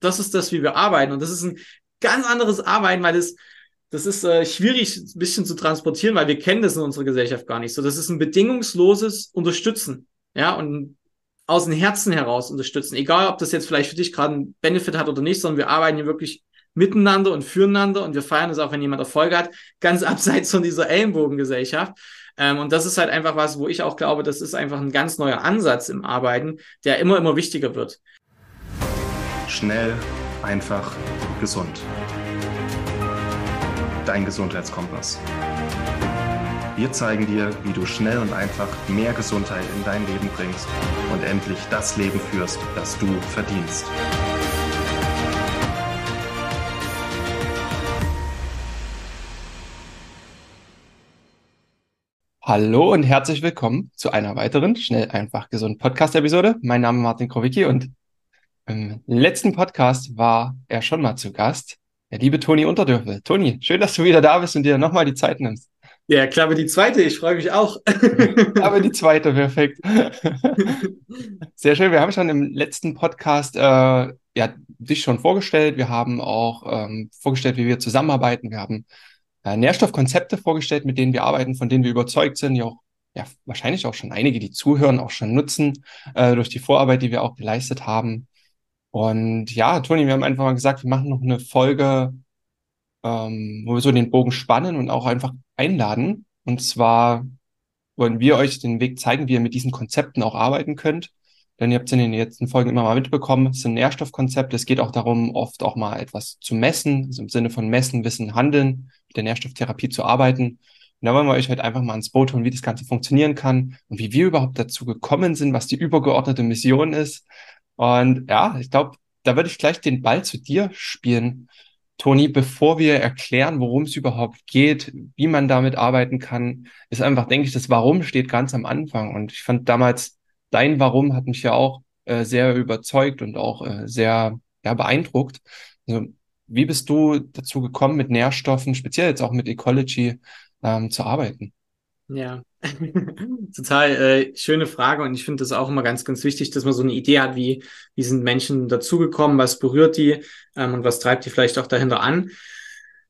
das ist das, wie wir arbeiten. Und das ist ein ganz anderes Arbeiten, weil das, das ist äh, schwierig ein bisschen zu transportieren, weil wir kennen das in unserer Gesellschaft gar nicht so. Das ist ein bedingungsloses Unterstützen. Ja, und aus dem Herzen heraus unterstützen. Egal, ob das jetzt vielleicht für dich gerade einen Benefit hat oder nicht, sondern wir arbeiten hier wirklich miteinander und füreinander und wir feiern es auch, wenn jemand Erfolge hat, ganz abseits von dieser Ellenbogengesellschaft. Ähm, und das ist halt einfach was, wo ich auch glaube, das ist einfach ein ganz neuer Ansatz im Arbeiten, der immer, immer wichtiger wird. Schnell, einfach, gesund. Dein Gesundheitskompass. Wir zeigen dir, wie du schnell und einfach mehr Gesundheit in dein Leben bringst und endlich das Leben führst, das du verdienst. Hallo und herzlich willkommen zu einer weiteren Schnell, einfach, gesund Podcast-Episode. Mein Name ist Martin Krowicki und im letzten Podcast war er schon mal zu Gast, der liebe Toni Unterdürfel. Toni, schön, dass du wieder da bist und dir nochmal die Zeit nimmst. Ja, klar, die zweite, ich freue mich auch. Aber die zweite, perfekt. Sehr schön. Wir haben schon im letzten Podcast äh, ja, dich schon vorgestellt. Wir haben auch ähm, vorgestellt, wie wir zusammenarbeiten. Wir haben äh, Nährstoffkonzepte vorgestellt, mit denen wir arbeiten, von denen wir überzeugt sind, die auch ja, wahrscheinlich auch schon einige, die zuhören, auch schon nutzen, äh, durch die Vorarbeit, die wir auch geleistet haben. Und ja, Toni, wir haben einfach mal gesagt, wir machen noch eine Folge ähm, wo wir so den Bogen spannen und auch einfach einladen. Und zwar wollen wir euch den Weg zeigen, wie ihr mit diesen Konzepten auch arbeiten könnt. Denn ihr habt es in den letzten Folgen immer mal mitbekommen, es sind Nährstoffkonzepte. Es geht auch darum, oft auch mal etwas zu messen, also im Sinne von Messen, Wissen, Handeln, mit der Nährstofftherapie zu arbeiten. Und da wollen wir euch heute einfach mal ins Boot holen, wie das Ganze funktionieren kann und wie wir überhaupt dazu gekommen sind, was die übergeordnete Mission ist. Und ja, ich glaube, da würde ich gleich den Ball zu dir spielen. Toni, bevor wir erklären, worum es überhaupt geht, wie man damit arbeiten kann, ist einfach, denke ich, das Warum steht ganz am Anfang. Und ich fand damals, dein Warum hat mich ja auch äh, sehr überzeugt und auch äh, sehr ja, beeindruckt. Also, wie bist du dazu gekommen, mit Nährstoffen, speziell jetzt auch mit Ecology, ähm, zu arbeiten? Ja, total äh, schöne Frage und ich finde das auch immer ganz, ganz wichtig, dass man so eine Idee hat, wie, wie sind Menschen dazugekommen, was berührt die ähm, und was treibt die vielleicht auch dahinter an.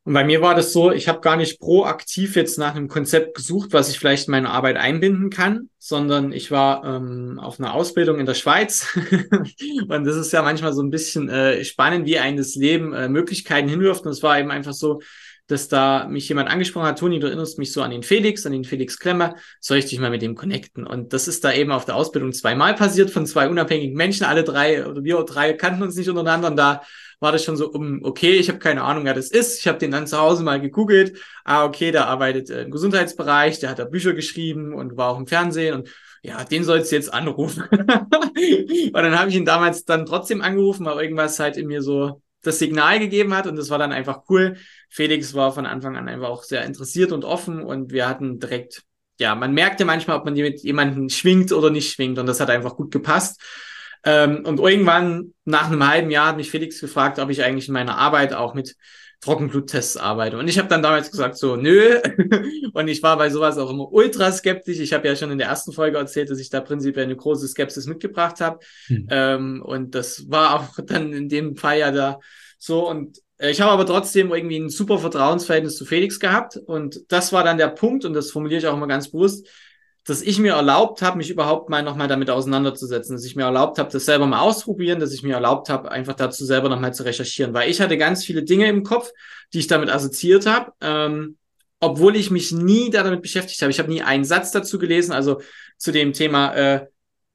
Und bei mir war das so, ich habe gar nicht proaktiv jetzt nach einem Konzept gesucht, was ich vielleicht in meine Arbeit einbinden kann, sondern ich war ähm, auf einer Ausbildung in der Schweiz. und das ist ja manchmal so ein bisschen äh, spannend, wie ein das Leben äh, Möglichkeiten hinwirft. Und es war eben einfach so, dass da mich jemand angesprochen hat, Toni, du erinnerst mich so an den Felix, an den Felix Klemmer, soll ich dich mal mit dem connecten? Und das ist da eben auf der Ausbildung zweimal passiert von zwei unabhängigen Menschen, alle drei oder wir drei kannten uns nicht untereinander und da war das schon so, um, okay, ich habe keine Ahnung, wer das ist. Ich habe den dann zu Hause mal gegoogelt. Ah, okay, der arbeitet im Gesundheitsbereich, der hat da Bücher geschrieben und war auch im Fernsehen und ja, den sollst du jetzt anrufen. und dann habe ich ihn damals dann trotzdem angerufen, aber irgendwas halt in mir so das Signal gegeben hat und das war dann einfach cool. Felix war von Anfang an einfach auch sehr interessiert und offen und wir hatten direkt, ja, man merkte manchmal, ob man mit jemandem schwingt oder nicht schwingt und das hat einfach gut gepasst. Ähm, und irgendwann nach einem halben Jahr hat mich Felix gefragt, ob ich eigentlich in meiner Arbeit auch mit Trockenbluttests arbeite. Und ich habe dann damals gesagt, so, nö. und ich war bei sowas auch immer ultra skeptisch. Ich habe ja schon in der ersten Folge erzählt, dass ich da prinzipiell eine große Skepsis mitgebracht habe. Hm. Ähm, und das war auch dann in dem Fall ja da so. Und äh, ich habe aber trotzdem irgendwie ein super Vertrauensverhältnis zu Felix gehabt. Und das war dann der Punkt, und das formuliere ich auch immer ganz bewusst, dass ich mir erlaubt habe, mich überhaupt mal nochmal damit auseinanderzusetzen, dass ich mir erlaubt habe, das selber mal ausprobieren, dass ich mir erlaubt habe, einfach dazu selber nochmal zu recherchieren, weil ich hatte ganz viele Dinge im Kopf, die ich damit assoziiert habe, ähm, obwohl ich mich nie damit beschäftigt habe. Ich habe nie einen Satz dazu gelesen, also zu dem Thema äh,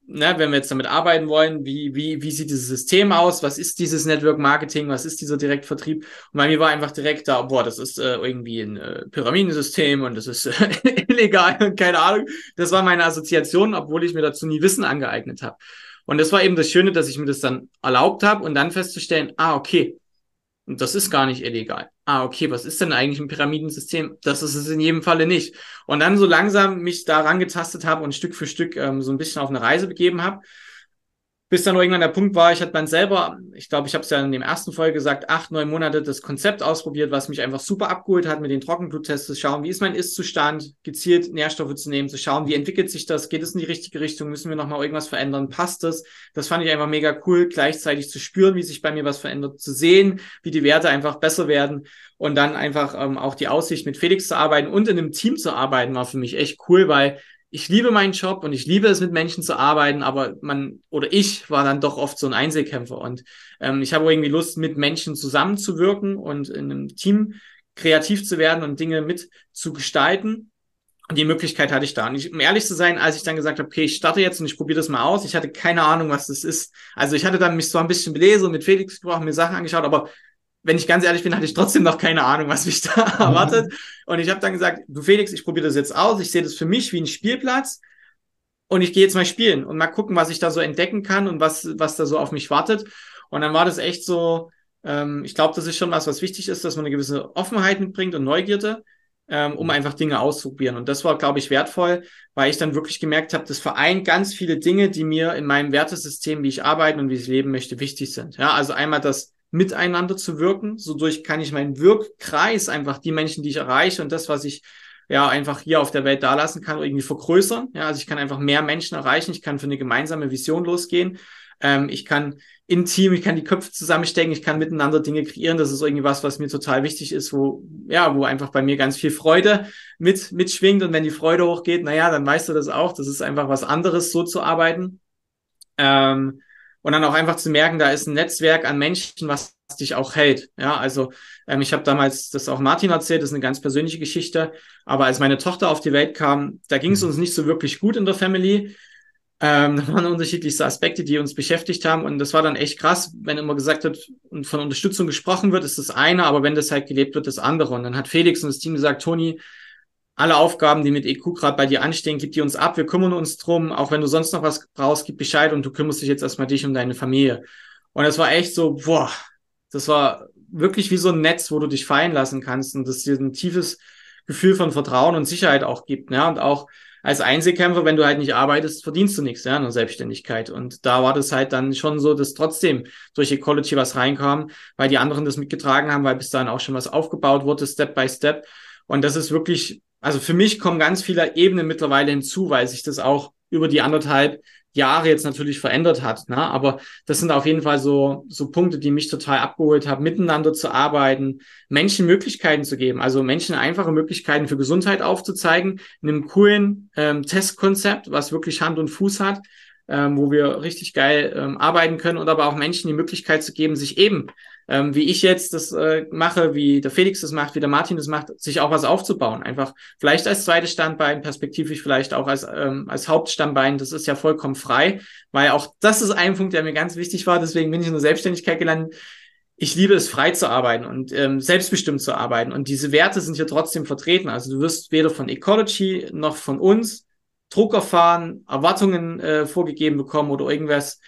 ne, wenn wir jetzt damit arbeiten wollen, wie, wie, wie sieht dieses System aus? Was ist dieses Network Marketing? Was ist dieser Direktvertrieb? Und bei mir war einfach direkt da, boah, das ist äh, irgendwie ein äh, Pyramidensystem und das ist äh, illegal und keine Ahnung. Das war meine Assoziation, obwohl ich mir dazu nie Wissen angeeignet habe. Und das war eben das Schöne, dass ich mir das dann erlaubt habe und dann festzustellen, ah, okay, das ist gar nicht illegal. Ah, okay, was ist denn eigentlich ein Pyramidensystem? Das ist es in jedem Falle nicht. Und dann so langsam mich daran getastet habe und Stück für Stück ähm, so ein bisschen auf eine Reise begeben habe, bis dann irgendwann der Punkt war, ich hatte dann selber, ich glaube, ich habe es ja in dem ersten Folge gesagt, acht, neun Monate das Konzept ausprobiert, was mich einfach super abgeholt hat mit den Trockenbluttests, zu schauen, wie ist mein Ist-Zustand, gezielt Nährstoffe zu nehmen, zu schauen, wie entwickelt sich das, geht es in die richtige Richtung, müssen wir nochmal irgendwas verändern, passt das? Das fand ich einfach mega cool, gleichzeitig zu spüren, wie sich bei mir was verändert, zu sehen, wie die Werte einfach besser werden und dann einfach ähm, auch die Aussicht mit Felix zu arbeiten und in einem Team zu arbeiten, war für mich echt cool, weil ich liebe meinen Job und ich liebe es, mit Menschen zu arbeiten, aber man oder ich war dann doch oft so ein Einzelkämpfer und ähm, ich habe irgendwie Lust, mit Menschen zusammenzuwirken und in einem Team kreativ zu werden und Dinge mit zu gestalten. Und die Möglichkeit hatte ich da. Und ich, um ehrlich zu sein, als ich dann gesagt habe, okay, ich starte jetzt und ich probiere das mal aus, ich hatte keine Ahnung, was das ist. Also ich hatte dann mich so ein bisschen belesen mit Felix gesprochen, mir Sachen angeschaut, aber wenn ich ganz ehrlich bin, hatte ich trotzdem noch keine Ahnung, was mich da mhm. erwartet. Und ich habe dann gesagt, du Felix, ich probiere das jetzt aus. Ich sehe das für mich wie ein Spielplatz. Und ich gehe jetzt mal spielen und mal gucken, was ich da so entdecken kann und was, was da so auf mich wartet. Und dann war das echt so, ähm, ich glaube, das ist schon was, was wichtig ist, dass man eine gewisse Offenheit mitbringt und Neugierde, ähm, um einfach Dinge auszuprobieren. Und das war, glaube ich, wertvoll, weil ich dann wirklich gemerkt habe, das vereint ganz viele Dinge, die mir in meinem Wertesystem, wie ich arbeiten und wie ich leben möchte, wichtig sind. Ja, also einmal das miteinander zu wirken. So durch kann ich meinen Wirkkreis einfach die Menschen, die ich erreiche und das, was ich ja einfach hier auf der Welt dalassen kann, irgendwie vergrößern. Ja, also ich kann einfach mehr Menschen erreichen. Ich kann für eine gemeinsame Vision losgehen. Ähm, ich kann im Team, ich kann die Köpfe zusammenstecken, ich kann miteinander Dinge kreieren. Das ist irgendwie was, was mir total wichtig ist, wo, ja, wo einfach bei mir ganz viel Freude mit, mitschwingt. Und wenn die Freude hochgeht, naja, dann weißt du das auch. Das ist einfach was anderes, so zu arbeiten. Ähm, und dann auch einfach zu merken, da ist ein Netzwerk an Menschen, was dich auch hält. Ja, also ähm, ich habe damals das auch Martin erzählt, das ist eine ganz persönliche Geschichte. Aber als meine Tochter auf die Welt kam, da ging es mhm. uns nicht so wirklich gut in der Family. Ähm, da waren unterschiedlichste Aspekte, die uns beschäftigt haben. Und das war dann echt krass, wenn immer gesagt wird und von Unterstützung gesprochen wird, ist das eine, aber wenn das halt gelebt wird, das andere. Und dann hat Felix und das Team gesagt, Toni, alle Aufgaben, die mit EQ gerade bei dir anstehen, gib die uns ab. Wir kümmern uns drum. Auch wenn du sonst noch was brauchst, gib Bescheid und du kümmerst dich jetzt erstmal dich um deine Familie. Und das war echt so, boah, das war wirklich wie so ein Netz, wo du dich fallen lassen kannst und das dir ein tiefes Gefühl von Vertrauen und Sicherheit auch gibt. Ja, und auch als Einzelkämpfer, wenn du halt nicht arbeitest, verdienst du nichts, ja, der Selbstständigkeit. Und da war das halt dann schon so, dass trotzdem durch Ecology was reinkam, weil die anderen das mitgetragen haben, weil bis dahin auch schon was aufgebaut wurde, Step by Step. Und das ist wirklich also für mich kommen ganz viele Ebenen mittlerweile hinzu, weil sich das auch über die anderthalb Jahre jetzt natürlich verändert hat. Ne? Aber das sind auf jeden Fall so, so Punkte, die mich total abgeholt haben, miteinander zu arbeiten, Menschen Möglichkeiten zu geben, also Menschen einfache Möglichkeiten für Gesundheit aufzuzeigen, in einem coolen ähm, Testkonzept, was wirklich Hand und Fuß hat, ähm, wo wir richtig geil ähm, arbeiten können und aber auch Menschen die Möglichkeit zu geben, sich eben ähm, wie ich jetzt das äh, mache, wie der Felix das macht, wie der Martin das macht, sich auch was aufzubauen. Einfach vielleicht als zweites Standbein, perspektivisch vielleicht auch als, ähm, als Hauptstandbein. Das ist ja vollkommen frei, weil auch das ist ein Punkt, der mir ganz wichtig war. Deswegen bin ich in der Selbstständigkeit gelandet. Ich liebe es, frei zu arbeiten und ähm, selbstbestimmt zu arbeiten. Und diese Werte sind hier trotzdem vertreten. Also du wirst weder von Ecology noch von uns Druck erfahren, Erwartungen äh, vorgegeben bekommen oder irgendwas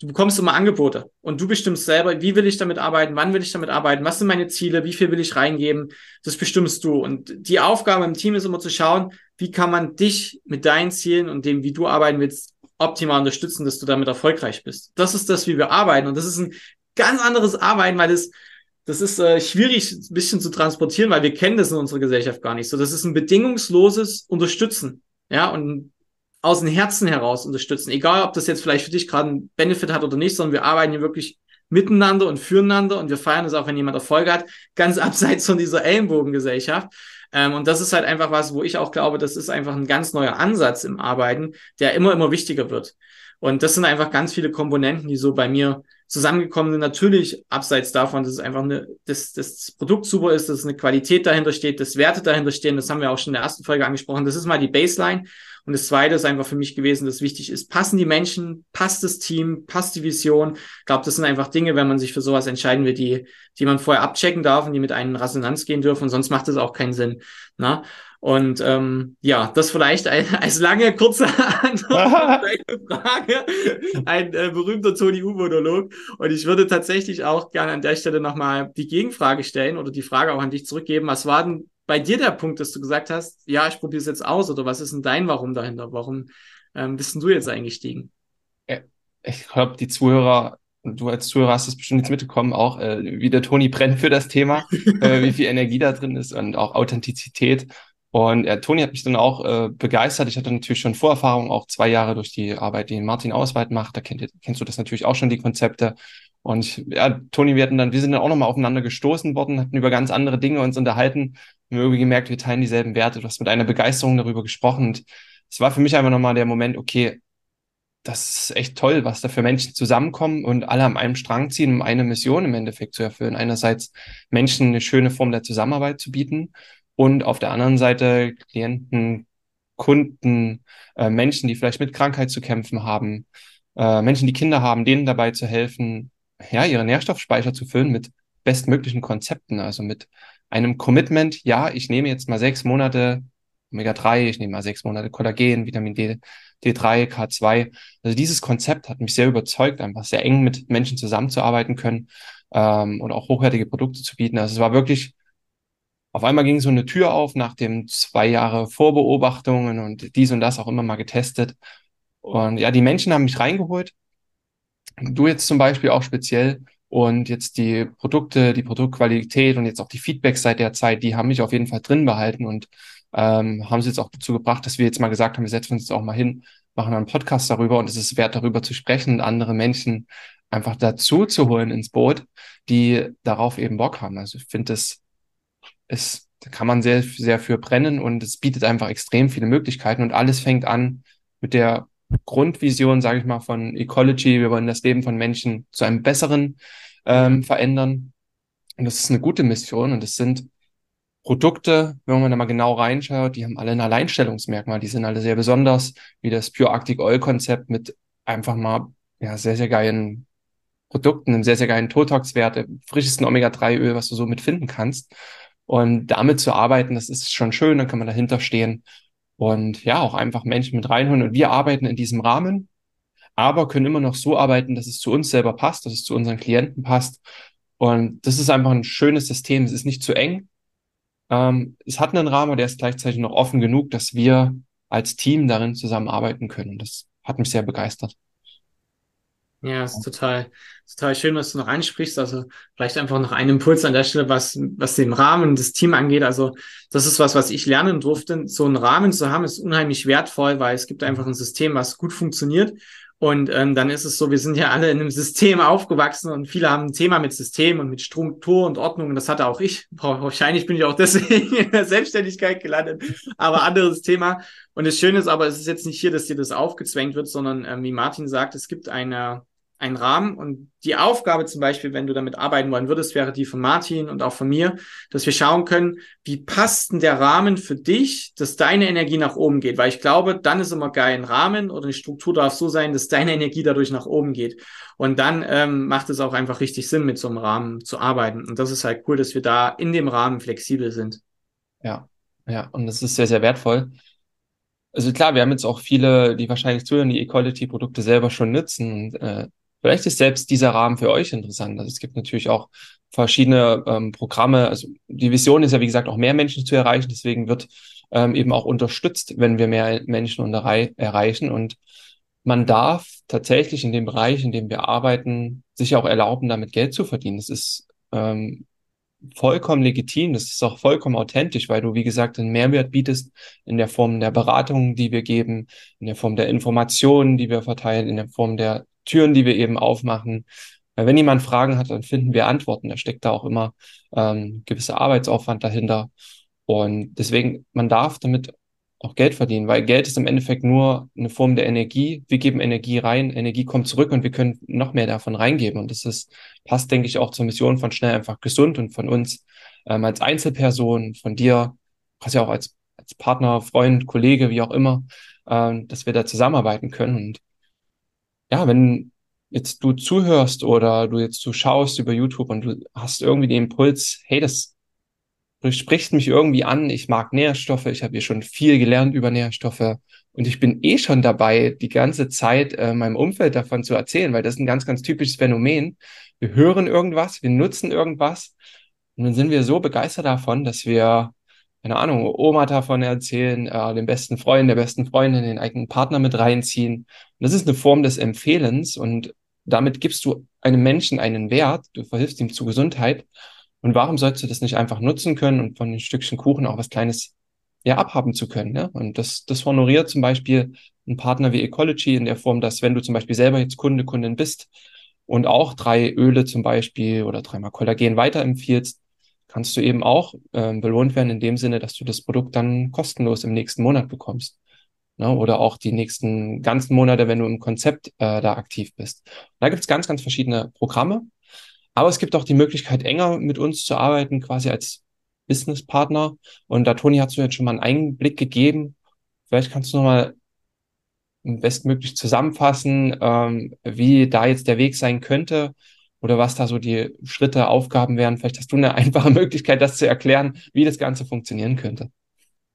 Du bekommst immer Angebote und du bestimmst selber, wie will ich damit arbeiten, wann will ich damit arbeiten, was sind meine Ziele, wie viel will ich reingeben, das bestimmst du. Und die Aufgabe im Team ist immer zu schauen, wie kann man dich mit deinen Zielen und dem, wie du arbeiten willst, optimal unterstützen, dass du damit erfolgreich bist. Das ist das, wie wir arbeiten. Und das ist ein ganz anderes Arbeiten, weil das, das ist äh, schwierig ein bisschen zu transportieren, weil wir kennen das in unserer Gesellschaft gar nicht so. Das ist ein bedingungsloses Unterstützen. Ja, und aus dem Herzen heraus unterstützen. Egal, ob das jetzt vielleicht für dich gerade einen Benefit hat oder nicht, sondern wir arbeiten hier wirklich miteinander und füreinander und wir feiern es auch, wenn jemand Erfolg hat, ganz abseits von dieser Ellenbogengesellschaft. Ähm, und das ist halt einfach was, wo ich auch glaube, das ist einfach ein ganz neuer Ansatz im Arbeiten, der immer, immer wichtiger wird. Und das sind einfach ganz viele Komponenten, die so bei mir zusammengekommen sind. Natürlich abseits davon, dass es einfach eine, dass, dass das Produkt super ist, dass eine Qualität dahinter steht, dass Werte dahinter stehen. Das haben wir auch schon in der ersten Folge angesprochen. Das ist mal die Baseline. Und das Zweite ist einfach für mich gewesen, dass wichtig ist, passen die Menschen, passt das Team, passt die Vision. Ich glaube, das sind einfach Dinge, wenn man sich für sowas entscheiden will, die, die man vorher abchecken darf und die mit einem in Resonanz gehen dürfen. Sonst macht das auch keinen Sinn. Na? Und ähm, ja, das vielleicht ein, als lange, kurze Antwort auf deine Frage. Ein äh, berühmter Tony U-Monolog. Und ich würde tatsächlich auch gerne an der Stelle nochmal die Gegenfrage stellen oder die Frage auch an dich zurückgeben. Was war denn bei dir der Punkt, dass du gesagt hast, ja, ich probiere es jetzt aus oder was ist denn dein Warum dahinter? Warum ähm, bist denn du jetzt eingestiegen? ich glaube, die Zuhörer, du als Zuhörer hast es bestimmt jetzt mitbekommen, auch äh, wie der Toni brennt für das Thema, äh, wie viel Energie da drin ist und auch Authentizität. Und äh, Toni hat mich dann auch äh, begeistert. Ich hatte natürlich schon Vorerfahrung, auch zwei Jahre durch die Arbeit, die Martin Ausweit macht. Da kennt, kennst du das natürlich auch schon, die Konzepte. Und ich, ja, Toni, wir hatten dann, wir sind dann auch nochmal aufeinander gestoßen worden, hatten über ganz andere Dinge uns unterhalten. Wir haben irgendwie gemerkt, wir teilen dieselben Werte. Du hast mit einer Begeisterung darüber gesprochen. Und es war für mich einfach nochmal der Moment, okay, das ist echt toll, was da für Menschen zusammenkommen und alle an einem Strang ziehen, um eine Mission im Endeffekt zu erfüllen. Einerseits Menschen eine schöne Form der Zusammenarbeit zu bieten und auf der anderen Seite Klienten, Kunden, äh, Menschen, die vielleicht mit Krankheit zu kämpfen haben, äh, Menschen, die Kinder haben, denen dabei zu helfen, ja, ihre Nährstoffspeicher zu füllen mit bestmöglichen Konzepten, also mit einem Commitment, ja, ich nehme jetzt mal sechs Monate Omega-3, ich nehme mal sechs Monate Kollagen, Vitamin D, D3, K2. Also dieses Konzept hat mich sehr überzeugt, einfach sehr eng mit Menschen zusammenzuarbeiten können ähm, und auch hochwertige Produkte zu bieten. Also es war wirklich, auf einmal ging so eine Tür auf nach dem zwei Jahre Vorbeobachtungen und dies und das auch immer mal getestet. Und ja, die Menschen haben mich reingeholt. Du jetzt zum Beispiel auch speziell. Und jetzt die Produkte, die Produktqualität und jetzt auch die Feedbacks seit der Zeit, die haben mich auf jeden Fall drin behalten und ähm, haben sie jetzt auch dazu gebracht, dass wir jetzt mal gesagt haben, wir setzen uns jetzt auch mal hin, machen einen Podcast darüber und es ist wert, darüber zu sprechen und andere Menschen einfach dazu zu holen ins Boot, die darauf eben Bock haben. Also ich finde, das ist, da kann man sehr, sehr für brennen und es bietet einfach extrem viele Möglichkeiten und alles fängt an mit der Grundvision, sage ich mal, von Ecology. Wir wollen das Leben von Menschen zu einem besseren ähm, verändern. Und das ist eine gute Mission und es sind Produkte, wenn man da mal genau reinschaut, die haben alle ein Alleinstellungsmerkmal. Die sind alle sehr besonders, wie das Pure Arctic Oil Konzept mit einfach mal ja, sehr, sehr geilen Produkten, einem sehr, sehr geilen Totox-Wert, frischesten Omega-3-Öl, was du so mitfinden kannst. Und damit zu arbeiten, das ist schon schön, dann kann man dahinter stehen und ja, auch einfach Menschen mit reinholen. Und wir arbeiten in diesem Rahmen, aber können immer noch so arbeiten, dass es zu uns selber passt, dass es zu unseren Klienten passt. Und das ist einfach ein schönes System. Es ist nicht zu eng, ähm, es hat einen Rahmen, der ist gleichzeitig noch offen genug, dass wir als Team darin zusammenarbeiten können. Das hat mich sehr begeistert. Ja, ist total, total schön, was du noch ansprichst. Also vielleicht einfach noch ein Impuls an der Stelle, was, was den Rahmen und das Team angeht. Also das ist was, was ich lernen durfte. So einen Rahmen zu haben, ist unheimlich wertvoll, weil es gibt einfach ein System, was gut funktioniert. Und ähm, dann ist es so, wir sind ja alle in einem System aufgewachsen und viele haben ein Thema mit System und mit Struktur und Ordnung. Und das hatte auch ich. Wahrscheinlich bin ich auch deswegen in der Selbstständigkeit gelandet, aber anderes Thema. Und das Schöne ist aber, es ist jetzt nicht hier, dass dir das aufgezwängt wird, sondern ähm, wie Martin sagt, es gibt eine einen Rahmen und die Aufgabe zum Beispiel, wenn du damit arbeiten wollen würdest, wäre die von Martin und auch von mir, dass wir schauen können, wie passt denn der Rahmen für dich, dass deine Energie nach oben geht, weil ich glaube, dann ist immer geil ein Rahmen oder eine Struktur darf so sein, dass deine Energie dadurch nach oben geht und dann ähm, macht es auch einfach richtig Sinn, mit so einem Rahmen zu arbeiten und das ist halt cool, dass wir da in dem Rahmen flexibel sind. Ja, ja, und das ist sehr, sehr wertvoll. Also klar, wir haben jetzt auch viele, die wahrscheinlich zuhören, die Equality-Produkte selber schon nutzen. Und, äh, Vielleicht ist selbst dieser Rahmen für euch interessant. Also es gibt natürlich auch verschiedene ähm, Programme. Also die Vision ist ja, wie gesagt, auch mehr Menschen zu erreichen. Deswegen wird ähm, eben auch unterstützt, wenn wir mehr Menschen erreichen. Und man darf tatsächlich in dem Bereich, in dem wir arbeiten, sich auch erlauben, damit Geld zu verdienen. Das ist ähm, vollkommen legitim, das ist auch vollkommen authentisch, weil du, wie gesagt, einen Mehrwert bietest in der Form der Beratung, die wir geben, in der Form der Informationen, die wir verteilen, in der Form der Türen, die wir eben aufmachen. Wenn jemand Fragen hat, dann finden wir Antworten. Da steckt da auch immer ähm, gewisser Arbeitsaufwand dahinter. Und deswegen, man darf damit auch Geld verdienen, weil Geld ist im Endeffekt nur eine Form der Energie. Wir geben Energie rein, Energie kommt zurück und wir können noch mehr davon reingeben. Und das ist, passt, denke ich, auch zur Mission von Schnell einfach gesund und von uns ähm, als Einzelperson, von dir, quasi auch als, als Partner, Freund, Kollege, wie auch immer, ähm, dass wir da zusammenarbeiten können. Und ja, wenn jetzt du zuhörst oder du jetzt zuschaust über YouTube und du hast irgendwie den Impuls, hey, das spricht mich irgendwie an, ich mag Nährstoffe, ich habe hier schon viel gelernt über Nährstoffe und ich bin eh schon dabei, die ganze Zeit äh, meinem Umfeld davon zu erzählen, weil das ist ein ganz, ganz typisches Phänomen. Wir hören irgendwas, wir nutzen irgendwas und dann sind wir so begeistert davon, dass wir keine Ahnung, Oma davon erzählen, äh, dem besten Freund, der besten Freundin, den eigenen Partner mit reinziehen. Und das ist eine Form des Empfehlens und damit gibst du einem Menschen einen Wert, du verhilfst ihm zu Gesundheit. Und warum sollst du das nicht einfach nutzen können und von den Stückchen Kuchen auch was Kleines ja, abhaben zu können. Ja? Und das, das honoriert zum Beispiel ein Partner wie Ecology in der Form, dass wenn du zum Beispiel selber jetzt Kunde, Kundin bist und auch drei Öle zum Beispiel oder dreimal Kollagen weiterempfiehlst, kannst du eben auch äh, belohnt werden in dem Sinne, dass du das Produkt dann kostenlos im nächsten Monat bekommst. Ne? Oder auch die nächsten ganzen Monate, wenn du im Konzept äh, da aktiv bist. Da gibt's ganz, ganz verschiedene Programme. Aber es gibt auch die Möglichkeit, enger mit uns zu arbeiten, quasi als Businesspartner. Und da, Toni, hast du jetzt schon mal einen Einblick gegeben. Vielleicht kannst du nochmal bestmöglich zusammenfassen, ähm, wie da jetzt der Weg sein könnte oder was da so die Schritte, Aufgaben wären. Vielleicht hast du eine einfache Möglichkeit, das zu erklären, wie das Ganze funktionieren könnte.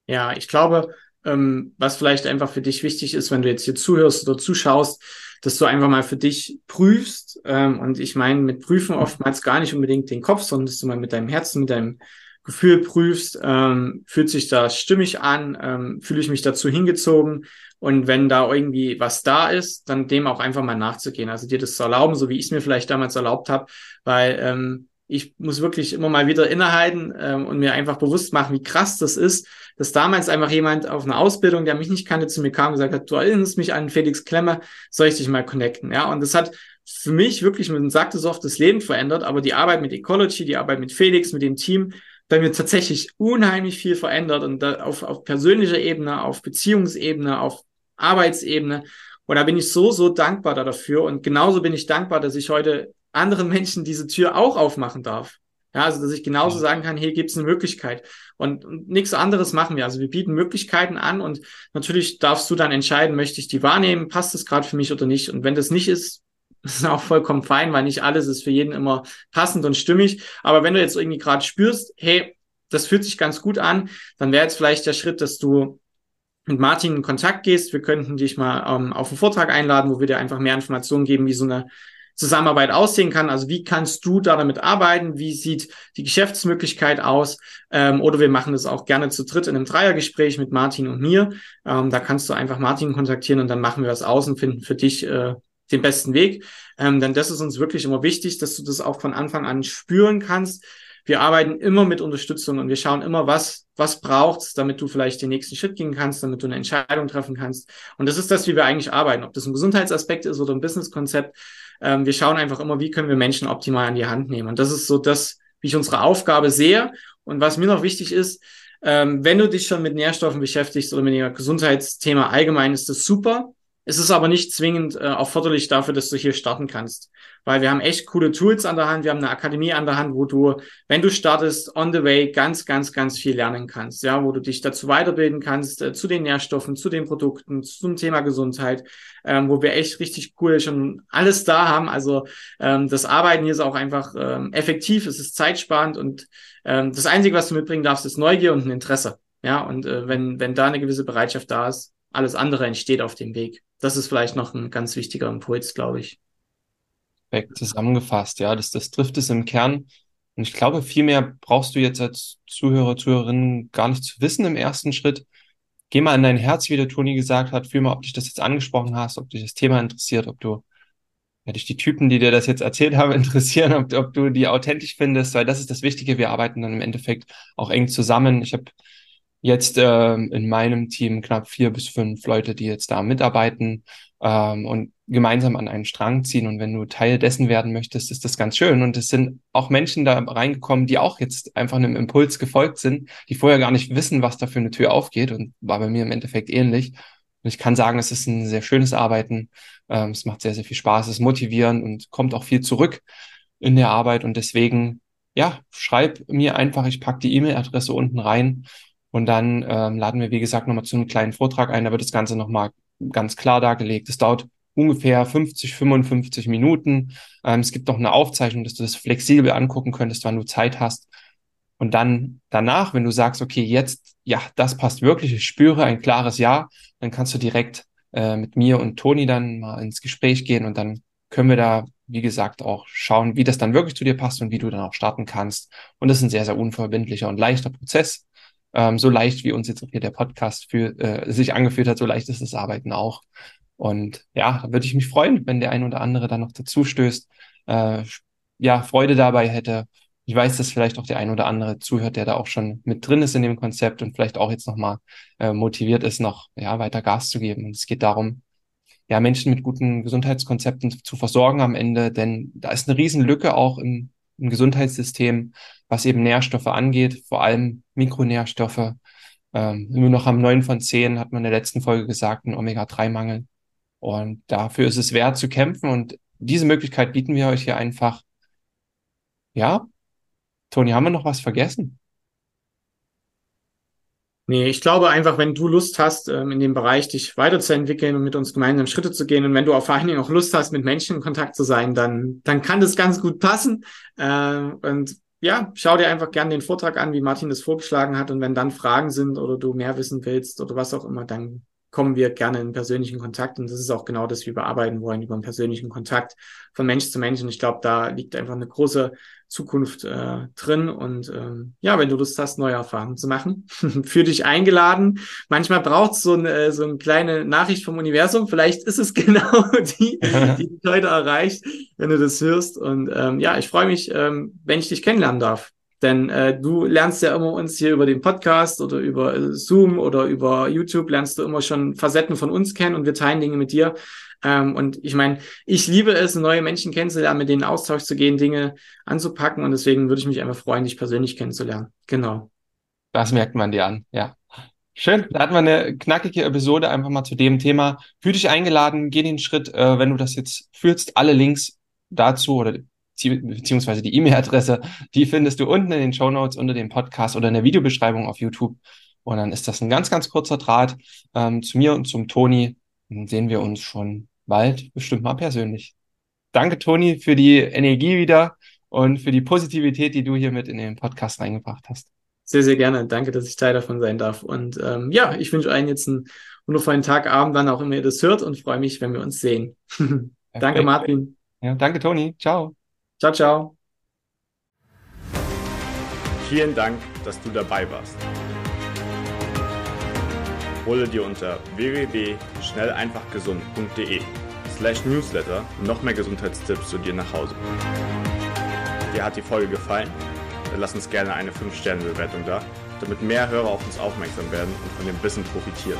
Ja, ich glaube, ähm, was vielleicht einfach für dich wichtig ist, wenn du jetzt hier zuhörst oder zuschaust, dass du einfach mal für dich prüfst. Ähm, und ich meine mit prüfen oftmals gar nicht unbedingt den Kopf, sondern dass du mal mit deinem Herzen, mit deinem Gefühl prüfst, ähm, fühlt sich das stimmig an, ähm, fühle ich mich dazu hingezogen. Und wenn da irgendwie was da ist, dann dem auch einfach mal nachzugehen, also dir das zu erlauben, so wie ich es mir vielleicht damals erlaubt habe, weil ähm, ich muss wirklich immer mal wieder innehalten ähm, und mir einfach bewusst machen, wie krass das ist, dass damals einfach jemand auf einer Ausbildung, der mich nicht kannte, zu mir kam und gesagt hat, du erinnerst mich an Felix Klemmer, soll ich dich mal connecten? Ja, und das hat für mich wirklich, man sagt es oft, das Leben verändert, aber die Arbeit mit Ecology, die Arbeit mit Felix, mit dem Team, bei mir tatsächlich unheimlich viel verändert und da auf, auf persönlicher Ebene, auf Beziehungsebene, auf Arbeitsebene. Und da bin ich so, so dankbar dafür. Und genauso bin ich dankbar, dass ich heute anderen Menschen diese Tür auch aufmachen darf. Ja, also dass ich genauso ja. sagen kann, hier gibt es eine Möglichkeit. Und, und nichts anderes machen wir. Also wir bieten Möglichkeiten an und natürlich darfst du dann entscheiden, möchte ich die wahrnehmen, passt es gerade für mich oder nicht. Und wenn das nicht ist, ist auch vollkommen fein, weil nicht alles ist für jeden immer passend und stimmig. Aber wenn du jetzt irgendwie gerade spürst, hey, das fühlt sich ganz gut an, dann wäre jetzt vielleicht der Schritt, dass du mit Martin in Kontakt gehst. Wir könnten dich mal ähm, auf einen Vortrag einladen, wo wir dir einfach mehr Informationen geben, wie so eine Zusammenarbeit aussehen kann. Also wie kannst du da damit arbeiten? Wie sieht die Geschäftsmöglichkeit aus? Ähm, oder wir machen das auch gerne zu dritt in einem Dreiergespräch mit Martin und mir. Ähm, da kannst du einfach Martin kontaktieren und dann machen wir das aus und finden für dich äh, den besten Weg. Ähm, denn das ist uns wirklich immer wichtig, dass du das auch von Anfang an spüren kannst. Wir arbeiten immer mit Unterstützung und wir schauen immer, was, was braucht's, damit du vielleicht den nächsten Schritt gehen kannst, damit du eine Entscheidung treffen kannst. Und das ist das, wie wir eigentlich arbeiten. Ob das ein Gesundheitsaspekt ist oder ein Businesskonzept. Ähm, wir schauen einfach immer, wie können wir Menschen optimal an die Hand nehmen. Und das ist so das, wie ich unsere Aufgabe sehe. Und was mir noch wichtig ist, ähm, wenn du dich schon mit Nährstoffen beschäftigst oder mit dem Gesundheitsthema allgemein, ist das super. Es ist aber nicht zwingend äh, erforderlich dafür, dass du hier starten kannst. Weil wir haben echt coole Tools an der Hand. Wir haben eine Akademie an der Hand, wo du, wenn du startest, on the way ganz, ganz, ganz viel lernen kannst. Ja, wo du dich dazu weiterbilden kannst, äh, zu den Nährstoffen, zu den Produkten, zum Thema Gesundheit, ähm, wo wir echt richtig cool schon alles da haben. Also ähm, das Arbeiten hier ist auch einfach ähm, effektiv, es ist zeitsparend und ähm, das Einzige, was du mitbringen darfst, ist Neugier und ein Interesse. Ja, und äh, wenn, wenn da eine gewisse Bereitschaft da ist, alles andere entsteht auf dem Weg. Das ist vielleicht noch ein ganz wichtiger Impuls, glaube ich. Perfekt zusammengefasst, ja, das, das trifft es im Kern. Und ich glaube, viel mehr brauchst du jetzt als Zuhörer, Zuhörerin gar nicht zu wissen im ersten Schritt. Geh mal in dein Herz, wie der Toni gesagt hat. Fühl mal, ob dich das jetzt angesprochen hast, ob dich das Thema interessiert, ob du, ja, dich die Typen, die dir das jetzt erzählt haben, interessieren, ob, ob du die authentisch findest, weil das ist das Wichtige. Wir arbeiten dann im Endeffekt auch eng zusammen. Ich habe jetzt ähm, in meinem Team knapp vier bis fünf Leute, die jetzt da mitarbeiten ähm, und gemeinsam an einen Strang ziehen. Und wenn du Teil dessen werden möchtest, ist das ganz schön. Und es sind auch Menschen da reingekommen, die auch jetzt einfach einem Impuls gefolgt sind, die vorher gar nicht wissen, was da für eine Tür aufgeht. Und war bei mir im Endeffekt ähnlich. Und ich kann sagen, es ist ein sehr schönes Arbeiten. Ähm, es macht sehr, sehr viel Spaß, es ist motivierend und kommt auch viel zurück in der Arbeit. Und deswegen, ja, schreib mir einfach, ich pack die E-Mail-Adresse unten rein und dann ähm, laden wir, wie gesagt, nochmal zu einem kleinen Vortrag ein. Da wird das Ganze nochmal ganz klar dargelegt. Es dauert ungefähr 50, 55 Minuten. Ähm, es gibt noch eine Aufzeichnung, dass du das flexibel angucken könntest, wann du Zeit hast. Und dann danach, wenn du sagst, okay, jetzt, ja, das passt wirklich, ich spüre ein klares Ja, dann kannst du direkt äh, mit mir und Toni dann mal ins Gespräch gehen und dann können wir da, wie gesagt, auch schauen, wie das dann wirklich zu dir passt und wie du dann auch starten kannst. Und das ist ein sehr, sehr unverbindlicher und leichter Prozess. Ähm, so leicht, wie uns jetzt hier der Podcast für, äh, sich angefühlt hat, so leicht ist das Arbeiten auch. Und ja, da würde ich mich freuen, wenn der ein oder andere da noch dazu stößt, äh, ja, Freude dabei hätte. Ich weiß, dass vielleicht auch der ein oder andere zuhört, der da auch schon mit drin ist in dem Konzept und vielleicht auch jetzt nochmal äh, motiviert ist, noch ja, weiter Gas zu geben. Und es geht darum, ja, Menschen mit guten Gesundheitskonzepten zu versorgen am Ende, denn da ist eine Riesenlücke auch im, im Gesundheitssystem, was eben Nährstoffe angeht, vor allem Mikronährstoffe. Ähm, nur noch am 9 von 10 hat man in der letzten Folge gesagt, ein Omega-3-Mangel. Und dafür ist es wert zu kämpfen. Und diese Möglichkeit bieten wir euch hier einfach. Ja, Toni, haben wir noch was vergessen? Nee, ich glaube einfach, wenn du Lust hast, ähm, in dem Bereich dich weiterzuentwickeln und mit uns gemeinsam Schritte zu gehen und wenn du auch vor allen Dingen auch Lust hast, mit Menschen in Kontakt zu sein, dann, dann kann das ganz gut passen. Ähm, und ja, schau dir einfach gern den Vortrag an, wie Martin das vorgeschlagen hat. Und wenn dann Fragen sind oder du mehr wissen willst oder was auch immer, dann kommen wir gerne in persönlichen Kontakt. Und das ist auch genau das, wie wir arbeiten wollen, über einen persönlichen Kontakt von Mensch zu Mensch. Und ich glaube, da liegt einfach eine große Zukunft äh, drin. Und ähm, ja, wenn du Lust hast, neue Erfahrungen zu machen, für dich eingeladen. Manchmal braucht es so, eine, so eine kleine Nachricht vom Universum. Vielleicht ist es genau die, die dich heute erreicht, wenn du das hörst. Und ähm, ja, ich freue mich, ähm, wenn ich dich kennenlernen darf. Denn äh, du lernst ja immer uns hier über den Podcast oder über äh, Zoom oder über YouTube, lernst du immer schon Facetten von uns kennen und wir teilen Dinge mit dir. Ähm, und ich meine, ich liebe es, neue Menschen kennenzulernen, mit denen Austausch zu gehen, Dinge anzupacken. Und deswegen würde ich mich einfach freuen, dich persönlich kennenzulernen. Genau. Das merkt man dir an, ja. Schön, da hatten wir eine knackige Episode einfach mal zu dem Thema. Fühl dich eingeladen, geh den Schritt, äh, wenn du das jetzt fühlst. Alle Links dazu oder beziehungsweise die E-Mail-Adresse, die findest du unten in den Show Notes unter dem Podcast oder in der Videobeschreibung auf YouTube. Und dann ist das ein ganz, ganz kurzer Draht ähm, zu mir und zum Toni. Dann sehen wir uns schon bald, bestimmt mal persönlich. Danke, Toni, für die Energie wieder und für die Positivität, die du hier mit in den Podcast reingebracht hast. Sehr, sehr gerne. Danke, dass ich Teil davon sein darf. Und ähm, ja, ich wünsche allen jetzt einen wundervollen Tag, Abend, wann auch immer ihr das hört und freue mich, wenn wir uns sehen. danke, Martin. Ja, danke, Toni. Ciao. Ciao, ciao. Vielen Dank, dass du dabei warst. Hole dir unter www.schnelleinfachgesund.de slash newsletter noch mehr Gesundheitstipps zu dir nach Hause. Dir hat die Folge gefallen? Dann lass uns gerne eine 5-Sterne-Bewertung da, damit mehr Hörer auf uns aufmerksam werden und von dem Wissen profitieren.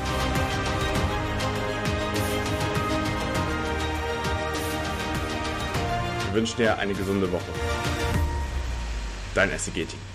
Wir wünschen dir eine gesunde Woche. Dein SEG-Team.